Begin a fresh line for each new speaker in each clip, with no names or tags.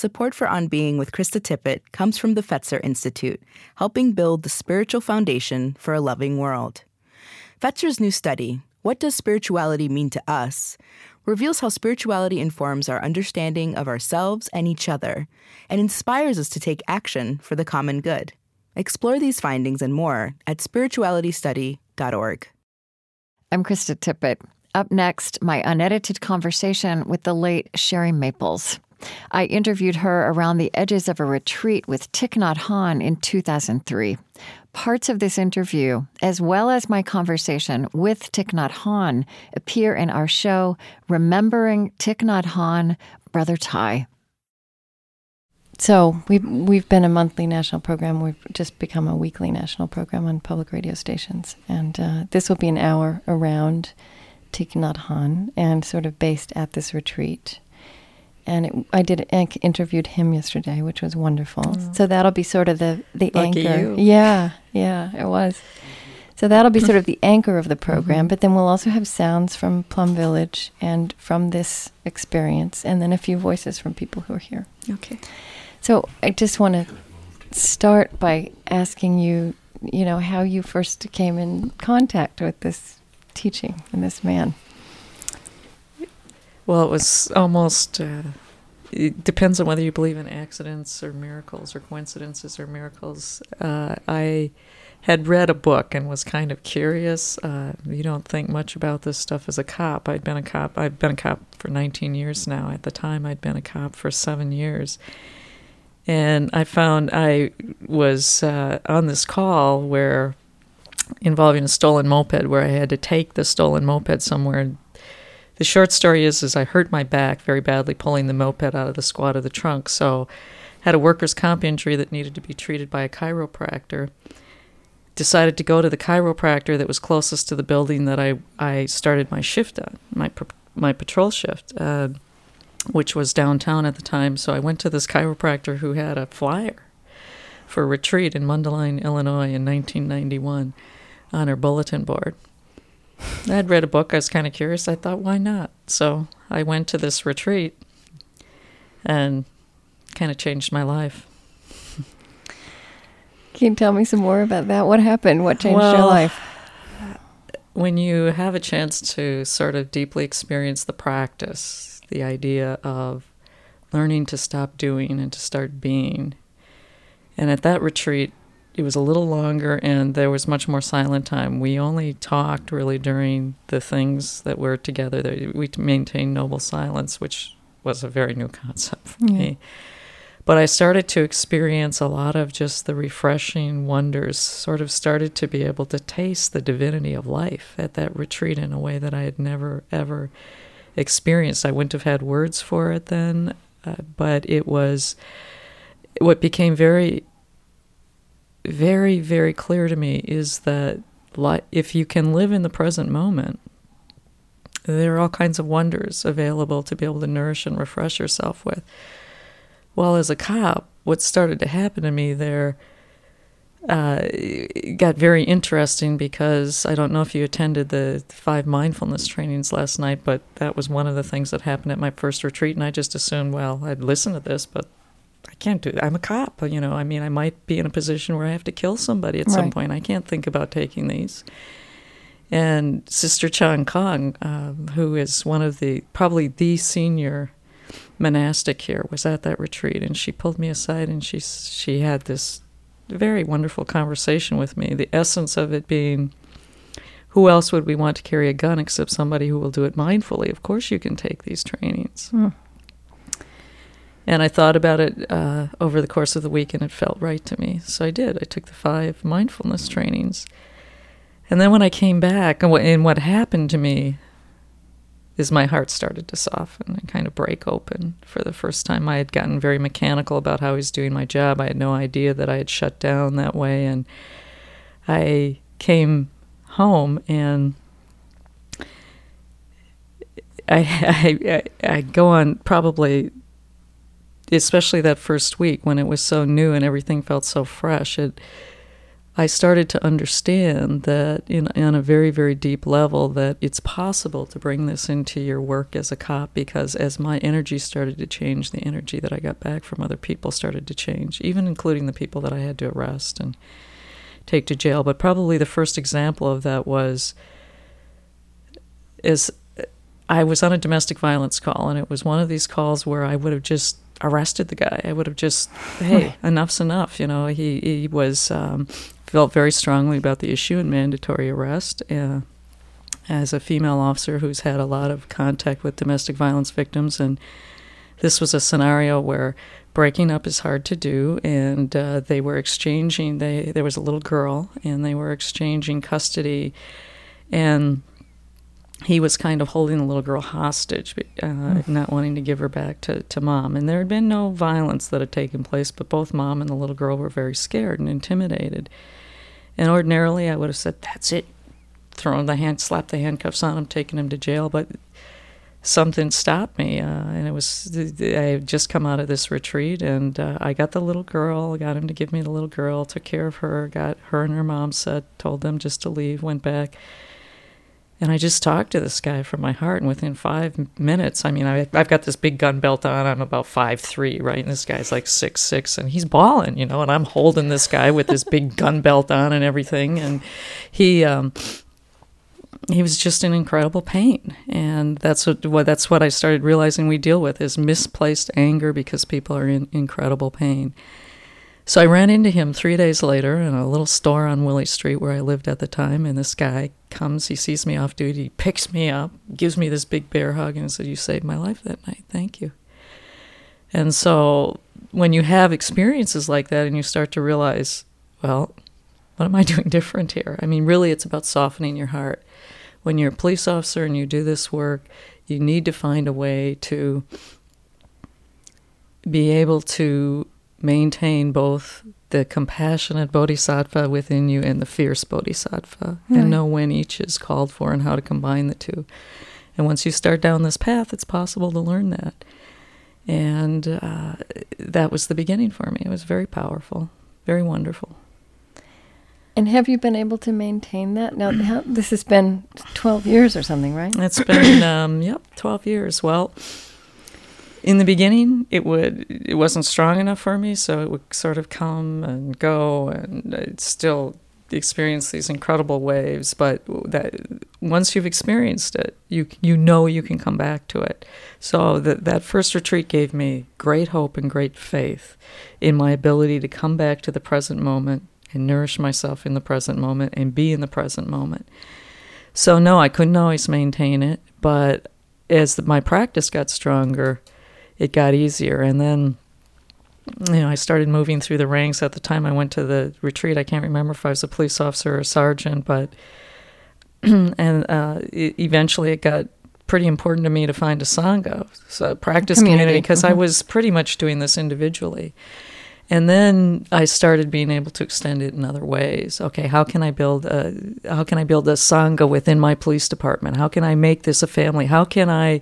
support for On Being with Krista Tippett comes from the Fetzer Institute, helping build the spiritual foundation for a loving world. Fetzer's new study, What Does Spirituality Mean to Us? reveals how spirituality informs our understanding of ourselves and each other, and inspires us to take action for the common good. Explore these findings and more at spiritualitystudy.org.
I'm Krista Tippett. Up next, my unedited conversation with the late Cheri Maples. I interviewed her around the edges of a retreat with Thich Nhat Hanh in 2003. Parts of this interview, as well as my conversation with Thich Nhat Hanh, appear in our show, Remembering Thich Nhat Hanh, Brother Thay.
So we've we've been a monthly national program. We've just become a weekly national program on public radio stations, and uh, this will be an hour around Thich Nhat Hanh and sort of based at this retreat. And it, I did interviewed him yesterday, which was wonderful. Mm. So that'll be sort of the the
Lucky
anchor.
You.
Yeah, yeah, it was. So that'll be sort of the anchor of the program.
Mm-hmm.
But then we'll also have sounds from Plum Village and from this experience, and then a few voices from people who are here.
Okay.
So I just want to start by asking you, you know, how you first came in contact with this teaching and this man.
Well, it was almost. Uh, it depends on whether you believe in accidents or miracles or coincidences or miracles. Uh, I had read a book and was kind of curious. Uh, you don't think much about this stuff as a cop. I'd been a cop. I've been a cop for 19 years now. At the time, I'd been a cop for seven years and I found I was uh, on this call where involving a stolen moped, where I had to take the stolen moped somewhere. The short story is, is I hurt my back very badly pulling the moped out of the squat of the trunk, so had a workers' comp injury that needed to be treated by a chiropractor. Decided to go to the chiropractor that was closest to the building that I, I started my shift at, my my patrol shift. Uh, which was downtown at the time. So I went to this chiropractor who had a flyer for retreat in Mundelein, Illinois in 1991 on her bulletin board. I'd read a book. I was kind of curious. I thought, why not? So I went to this retreat and kind of changed my life.
Can you tell me some more about that? What happened? What changed
well,
your life?
When you have a chance to sort of deeply experience the practice, the idea of learning to stop doing and to start being. And at that retreat, it was a little longer and there was much more silent time. We only talked really during the things that were together. We maintained noble silence, which was a very new concept for yeah. me. But I started to experience a lot of just the refreshing wonders, sort of started to be able to taste the divinity of life at that retreat in a way that I had never, ever experienced. I wouldn't have had words for it then, uh, but it was what became very, very, very clear to me is that if you can live in the present moment, there are all kinds of wonders available to be able to nourish and refresh yourself with. Well, as a cop, what started to happen to me there uh, got very interesting because I don't know if you attended the five mindfulness trainings last night, but that was one of the things that happened at my first retreat, and I just assumed, well, I'd listen to this, but I can't do that. I'm a cop, you know. I mean, I might be in a position where I have to kill somebody at right. some point. I can't think about taking these. And Sister Chan Khong, uh, who is one of the probably the senior monastic here, was at that retreat, and she pulled me aside and she she had this very wonderful conversation with me. The essence of it being who else would we want to carry a gun except somebody who will do it mindfully? Of course, you can take these trainings. Hmm. And I thought about it uh, over the course of the week, and it felt right to me. So I did. I took the five mindfulness trainings. And then when I came back, and what, and what happened to me is my heart started to soften and kind of break open. For the first time, I had gotten very mechanical about how I was doing my job. I had no idea that I had shut down that way. And I came home and I, I, I go on probably, especially that first week when it was so new and everything felt so fresh. It, I started to understand that in, on a very, very deep level that it's possible to bring this into your work as a cop because as my energy started to change, the energy that I got back from other people started to change, even including the people that I had to arrest and take to jail. But probably the first example of that was is I was on a domestic violence call, and it was one of these calls where I would have just arrested the guy. I would have just, hey, enough's enough. You know, he he was um, felt very strongly about the issue and mandatory arrest. Uh, as a female officer who's had a lot of contact with domestic violence victims, and this was a scenario where breaking up is hard to do, and uh, they were exchanging. They there was a little girl, and they were exchanging custody, and he was kind of holding the little girl hostage, uh, mm. not wanting to give her back to, to mom. And there had been no violence that had taken place, but both mom and the little girl were very scared and intimidated. And ordinarily, I would have said, "That's it," thrown the hand, slapped the handcuffs on him, taken him to jail. But something stopped me, uh, and it was I had just come out of this retreat, and uh, I got the little girl, got him to give me the little girl, took care of her, got her and her mom said, told them just to leave, went back and I just talked to this guy from my heart, and within five minutes, I mean, I, have got this big gun belt on. I'm about five three, right? And this guy's like six six, and he's bawling, you know. And I'm holding this guy with this big gun belt on and everything, and he um, he was just in incredible pain, and that's what, what that's what I started realizing we deal with is misplaced anger because people are in incredible pain. So I ran into him three days later in a little store on Willie Street where I lived at the time, and this guy comes, he sees me off duty, he picks me up, gives me this big bear hug, and said, You saved my life that night. Thank you. And so when you have experiences like that and you start to realize, well, what am I doing different here? I mean, really, it's about softening your heart. When you're a police officer and you do this work, you need to find a way to be able to maintain both the compassionate bodhisattva within you and the fierce bodhisattva right. and know when each is called for and how to combine the two. And once you start down this path, it's possible to learn that. And uh, that was the beginning for me. It was very powerful, very wonderful.
And have you been able to maintain that? Now, how, this has been 12 years or something, right?
It's been, um, yep, 12 years. Well, in the beginning it would it wasn't strong enough for me so it would sort of come and go and I'd still experience these incredible waves but that once you've experienced it you you know you can come back to it. So that that first retreat gave me great hope and great faith in my ability to come back to the present moment and nourish myself in the present moment and be in the present moment. So no I couldn't always maintain it but as my practice got stronger it got easier. And then, you know, I started moving through the ranks. At the time I went to the retreat, I can't remember if I was a police officer or a sergeant, but, and uh, it, eventually it got pretty important to me to find a Sangha, so practice community, because mm-hmm. I was pretty much doing this individually. And then I started being able to extend it in other ways. Okay, how can I build a how can I build a sangha within my police department? How can I make this a family? How can I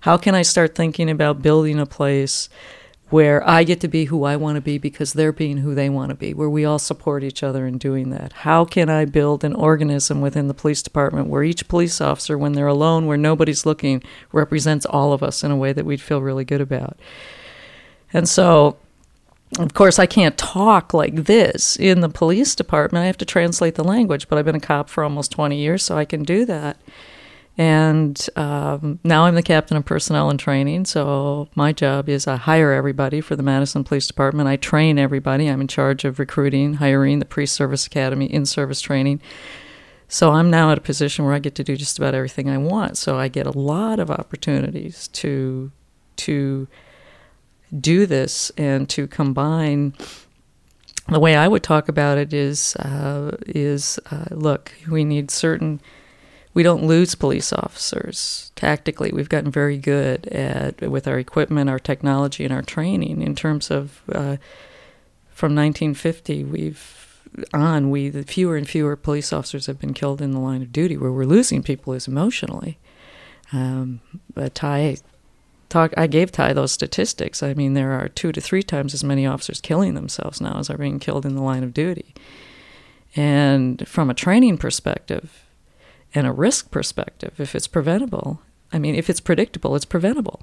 how can I start thinking about building a place where I get to be who I want to be because they're being who they want to be, where we all support each other in doing that? How can I build an organism within the police department where each police officer, when they're alone, where nobody's looking, represents all of us in a way that we'd feel really good about? And so, of course, I can't talk like this in the police department. I have to translate the language, but I've been a cop for almost 20 years, so I can do that. And um, now I'm the captain of personnel and training. So my job is I hire everybody for the Madison Police Department. I train everybody. I'm in charge of recruiting, hiring, the pre service academy, in service training. So I'm now at a position where I get to do just about everything I want. So I get a lot of opportunities to to do this and to combine. The way I would talk about it is uh, is uh, look, we need certain we don't lose police officers tactically. We've gotten very good at with our equipment, our technology, and our training in terms of uh, from 1950 we've on we the fewer and fewer police officers have been killed in the line of duty. Where we're losing people is emotionally. Um, but Thay talk I gave Thay those statistics. I mean, there are two to three times as many officers killing themselves now as are being killed in the line of duty. And from a training perspective and a risk perspective, if it's preventable, I mean, if it's predictable, it's preventable.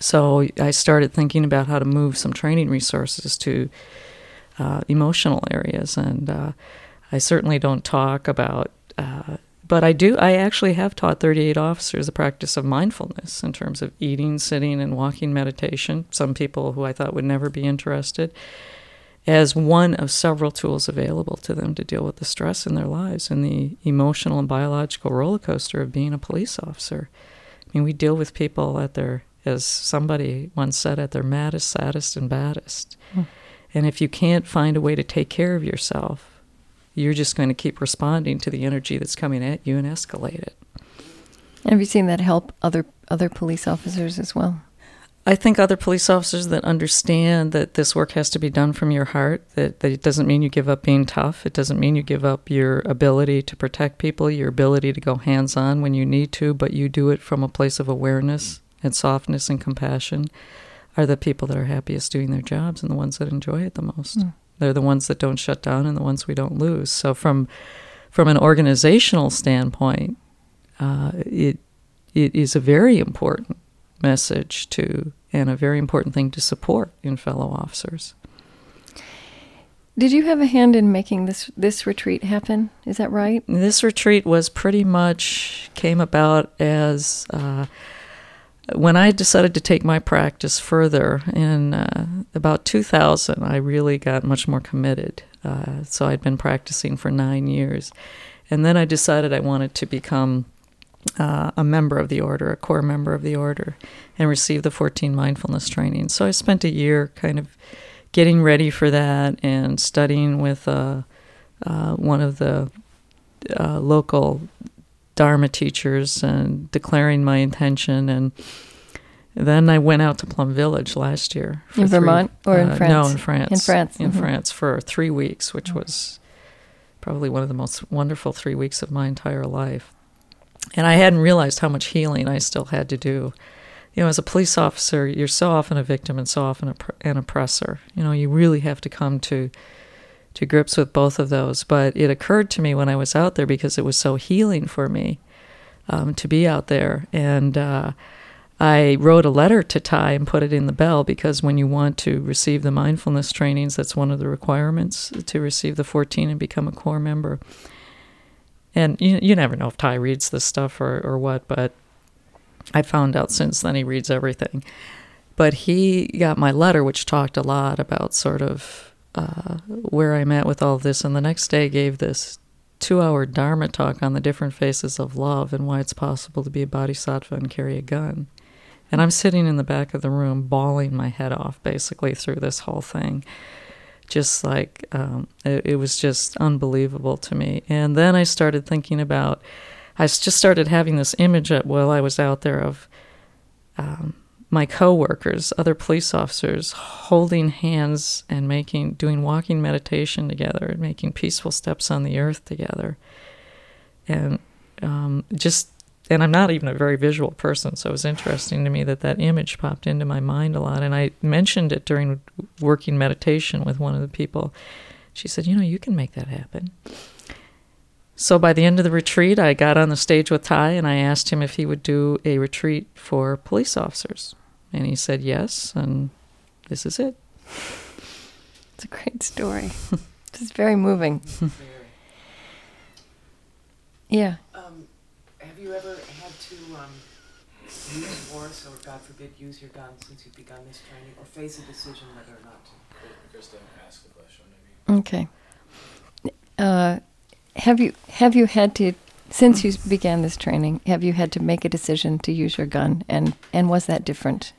So I started thinking about how to move some training resources to uh, emotional areas, and uh, I certainly don't talk about. Uh, but I do. I actually have taught 38 officers the practice of mindfulness in terms of eating, sitting, and walking meditation. Some people who I thought would never be interested, as one of several tools available to them to deal with the stress in their lives and the emotional and biological roller coaster of being a police officer. I mean, we deal with people at their, as somebody once said, at their maddest, saddest, and baddest. Mm. And if you can't find a way to take care of yourself, you're just going to keep responding to the energy that's coming at you and escalate it.
Have you seen that help other other police officers as well?
I think other police officers that understand that this work has to be done from your heart, that, that it doesn't mean you give up being tough, it doesn't mean you give up your ability to protect people, your ability to go hands on when you need to, but you do it from a place of awareness and softness and compassion, are the people that are happiest doing their jobs and the ones that enjoy it the most. Mm. They're the ones that don't shut down and the ones we don't lose. So from from an organizational standpoint, uh, it it is a very important message to and a very important thing to support in fellow officers.
Did you have a hand in making this this retreat happen? Is that right?
This retreat was pretty much came about as uh, when I decided to take my practice further in uh, about 2000. I really got much more committed. Uh, so I'd been practicing for nine years, and then I decided I wanted to become uh, a member of the order, a core member of the order, and receive the 14 mindfulness training. So I spent a year kind of getting ready for that and studying with uh, uh, one of the uh, local Dharma teachers and declaring my intention. And then I went out to Plum Village last year.
in Vermont or in France?
Uh, no, in France.
In France.
In mm-hmm. France for three weeks, which mm-hmm. was probably one of the most wonderful three weeks of my entire life. And I hadn't realized how much healing I still had to do. You know, as a police officer, you're so often a victim and so often a, an oppressor. You know, you really have to come to to grips with both of those. But it occurred to me when I was out there because it was so healing for me um, to be out there. And uh, I wrote a letter to Thay and put it in the bell because when you want to receive the mindfulness trainings, that's one of the requirements to receive the 14 and become a core member and you you never know if Thay reads this stuff or or what, but I found out since then he reads everything. But he got my letter, which talked a lot about sort of uh, where I'm at with all this, and the next day gave this two-hour Dharma talk on the different faces of love and why it's possible to be a bodhisattva and carry a gun. And I'm sitting in the back of the room, bawling my head off, basically through this whole thing just like um, it, it, was just unbelievable to me. And then I started thinking about, I just started having this image up while I was out there of um, my coworkers, other police officers, holding hands and making, doing walking meditation together, and making peaceful steps on the earth together, and um, just and I'm not even a very visual person, so it was interesting to me that that image popped into my mind a lot. And I mentioned it during working meditation with one of the people. She said, You know, you can make that happen. So by the end of the retreat, I got on the stage with Thay and I asked him if he would do a retreat for police officers. And he said yes, and this is it.
It's a great story. it's very moving. yeah Um, have
you ever had to um, use force or, God forbid, use your gun since you've begun this training, or face a decision whether or not to?
Krista, ask the question.
Maybe. Okay. Uh, have you have you had to since you began this training? Have you had to make a decision to use your gun, and and was that different?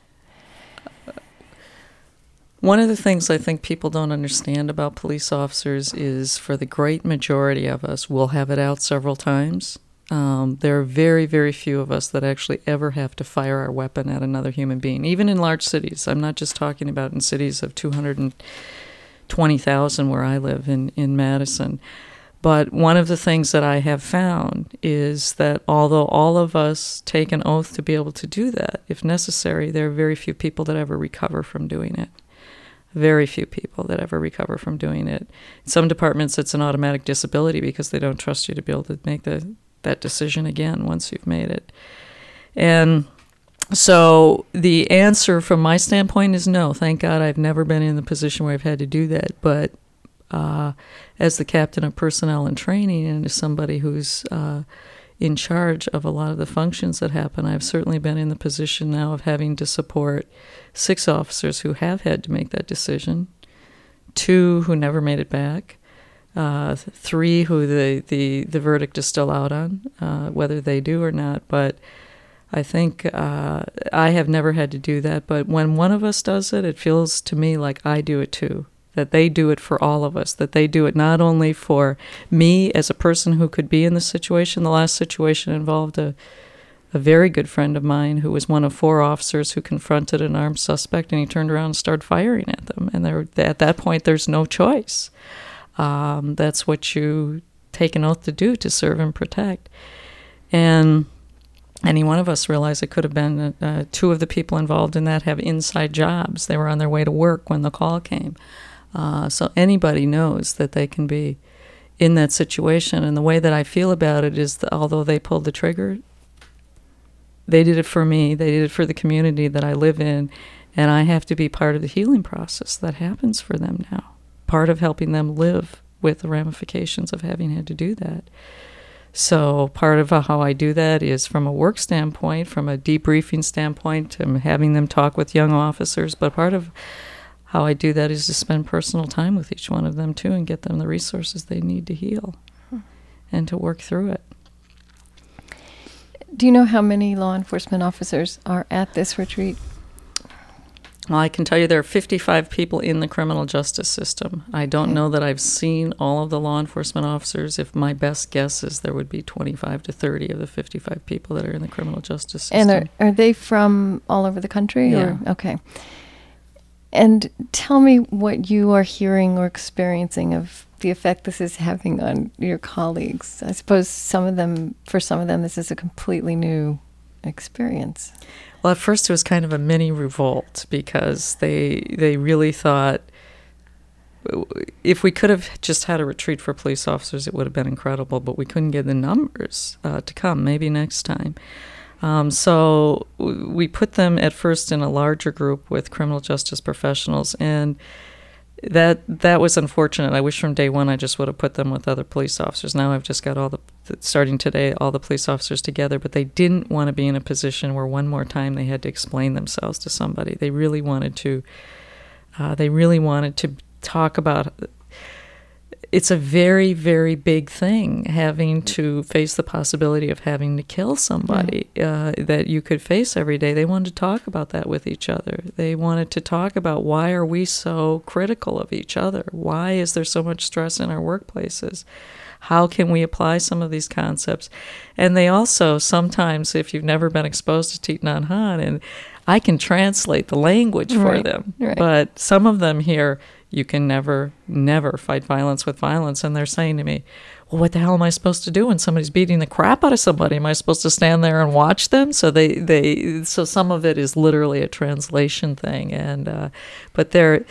One of the things I think people don't understand about police officers is for the great majority of us, we'll have it out several times um, there are very, very few of us that actually ever have to fire our weapon at another human being, even in large cities. I'm not just talking about in cities of 220,000 where I live in, in Madison. But one of the things that I have found is that although all of us take an oath to be able to do that, if necessary, there are very few people that ever recover from doing it. Very few people that ever recover from doing it. In some departments, it's an automatic disability because they don't trust you to be able to make the, that decision again once you've made it. And so the answer from my standpoint is no. Thank God I've never been in the position where I've had to do that. But uh, as the captain of personnel and training, and as somebody who's uh, in charge of a lot of the functions that happen, I've certainly been in the position now of having to support six officers who have had to make that decision, two who never made it back. Uh, three who the, the, the verdict is still out on, uh, whether they do or not. But I think uh, I have never had to do that, but when one of us does it, it feels to me like I do it too. That they do it for all of us, that they do it not only for me as a person who could be in the situation. The last situation involved a, a very good friend of mine who was one of four officers who confronted an armed suspect and he turned around and started firing at them. And there, at that point, there's no choice. Um, that's what you take an oath to do to serve and protect. And any one of us realized it could have been uh, two of the people involved in that have inside jobs. They were on their way to work when the call came. Uh, so anybody knows that they can be in that situation. And the way that I feel about it is that although they pulled the trigger, they did it for me, they did it for the community that I live in, and I have to be part of the healing process that happens for them now, part of helping them live with the ramifications of having had to do that. So part of how I do that is from a work standpoint, from a debriefing standpoint, I'm having them talk with young officers. But part of how I do that is to spend personal time with each one of them too, and get them the resources they need to heal, hmm. and to work through it.
Do you know how many law enforcement officers are at this retreat?
Well, I can tell you there are 55 people in the criminal justice system. I don't know that I've seen all of the law enforcement officers. If my best guess is there would be 25 to 30 of the 55 people that are in the criminal justice system.
And are, are they from all over the country?
Yeah.
Or? Okay. And tell me what you are hearing or experiencing of the effect this is having on your colleagues. I suppose some of them, for some of them, this is a completely new experience.
Well, at first it was kind of a mini revolt because they they really thought if we could have just had a retreat for police officers, it would have been incredible. But we couldn't get the numbers uh, to come. Maybe next time. Um, so we put them at first in a larger group with criminal justice professionals, and that that was unfortunate. I wish from day one I just would have put them with other police officers. Now I've just got all the starting today all the police officers together, but they didn't want to be in a position where one more time they had to explain themselves to somebody. They really wanted to. Uh, they really wanted to talk about it's a very, very big thing having to face the possibility of having to kill somebody uh, that you could face every day. They wanted to talk about that with each other. They wanted to talk about why are we so critical of each other? Why is there so much stress in our workplaces? How can we apply some of these concepts? And they also sometimes, if you've never been exposed to Thich Nhat Hanh, and I can translate the language for
right,
them,
right.
but some of them here you can never, never fight violence with violence. And they're saying to me, well, what the hell am I supposed to do when somebody's beating the crap out of somebody? Am I supposed to stand there and watch them? So they, they, so some of it is literally a translation thing. And, uh, but they're,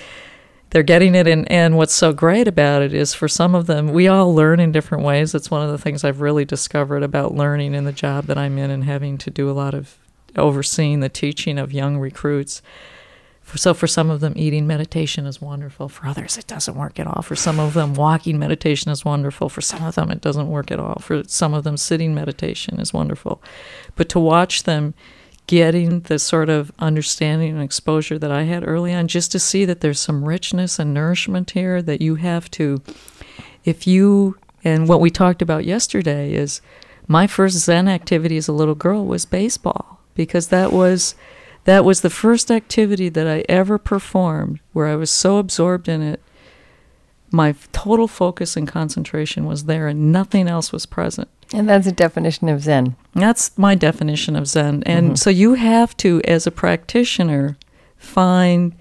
they're getting it and, and what's so great about it is for some of them we all learn in different ways it's one of the things i've really discovered about learning in the job that i'm in and having to do a lot of overseeing the teaching of young recruits so for some of them, eating meditation is wonderful. For others, it doesn't work at all. For some of them, walking meditation is wonderful. For some of them, it doesn't work at all. For some of them, sitting meditation is wonderful. But to watch them getting the sort of understanding and exposure that I had early on, just to see that there's some richness and nourishment here that you have to, if you, and what we talked about yesterday is my first Zen activity as a little girl was baseball because that was that was the first activity that I ever performed where I was so absorbed in it. My total focus and concentration was there, and nothing else was present.
And that's a definition of Zen.
That's my definition of Zen. And mm-hmm. so you have to, as a practitioner, find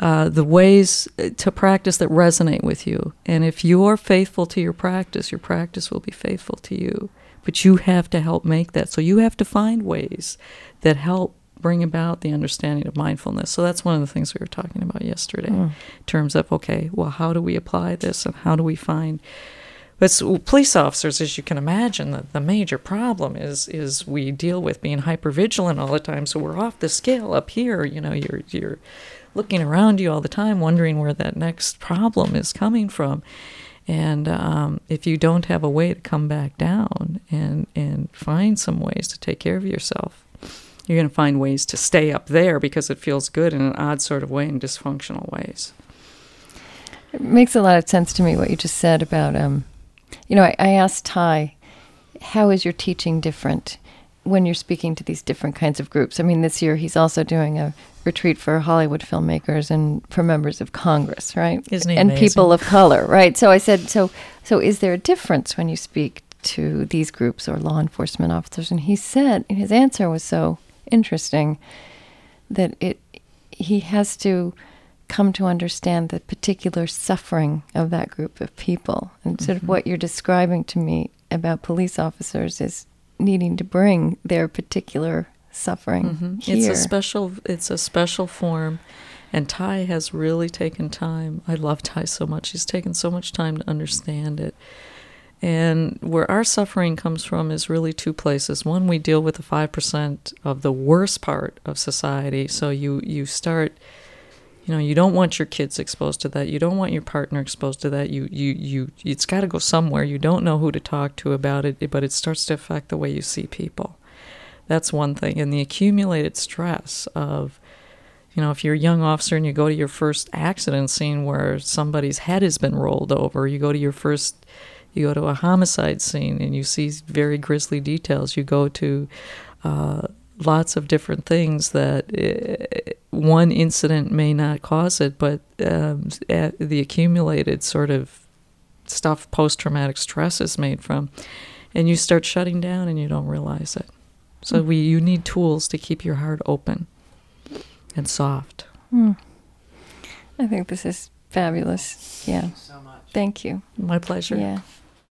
uh, the ways uh, to practice that resonate with you. And if you're faithful to your practice, your practice will be faithful to you. But you have to help make that. So you have to find ways that help bring about the understanding of mindfulness. So that's one of the things we were talking about yesterday,
Mm.
in terms of okay, well, how do we apply this, and how do we find but police officers, as you can imagine, the, the major problem is is we deal with being hyper vigilant all the time. So we're off the scale up here. You know, you're you're looking around you all the time, wondering where that next problem is coming from. And um, if you don't have a way to come back down and and find some ways to take care of yourself, you're going to find ways to stay up there because it feels good in an odd sort of way in dysfunctional ways.
It makes a lot of sense to me what you just said about, um, you know, I, I asked Thay, how is your teaching different when you're speaking to these different kinds of groups? I mean, this year he's also doing a retreat for Hollywood filmmakers and for members of Congress, right?
Isn't he
and
amazing?
people of color, right? So I said, so so is there a difference when you speak to these groups or law enforcement officers? And he said, his answer was so interesting that it he has to come to understand the particular suffering of that group of people. And sort of what you're describing to me about police officers is needing to bring their particular suffering
Mhm.
here.
It's a special. It's a special form, and Thay has really taken time. I love Thay so much. He's taken so much time to understand it. And where our suffering comes from is really two places. One, we deal with the five percent of the worst part of society. So you you start. You know, you don't want your kids exposed to that. You don't want your partner exposed to that. You you you. It's got to go somewhere. You don't know who to talk to about it, but it starts to affect the way you see people. That's one thing. And the accumulated stress of, you know, if you're a young officer and you go to your first accident scene where somebody's head has been rolled over, you go to your first, you go to a homicide scene and you see very grisly details. You go to uh, lots of different things that uh, one incident may not cause it, but um, at the accumulated sort of stuff post traumatic stress is made from. And you start shutting down and you don't realize it. So we you need tools to keep your heart open and soft.
Hmm. I think this is fabulous. Yeah.
so much.
Thank you.
My pleasure.
Yeah.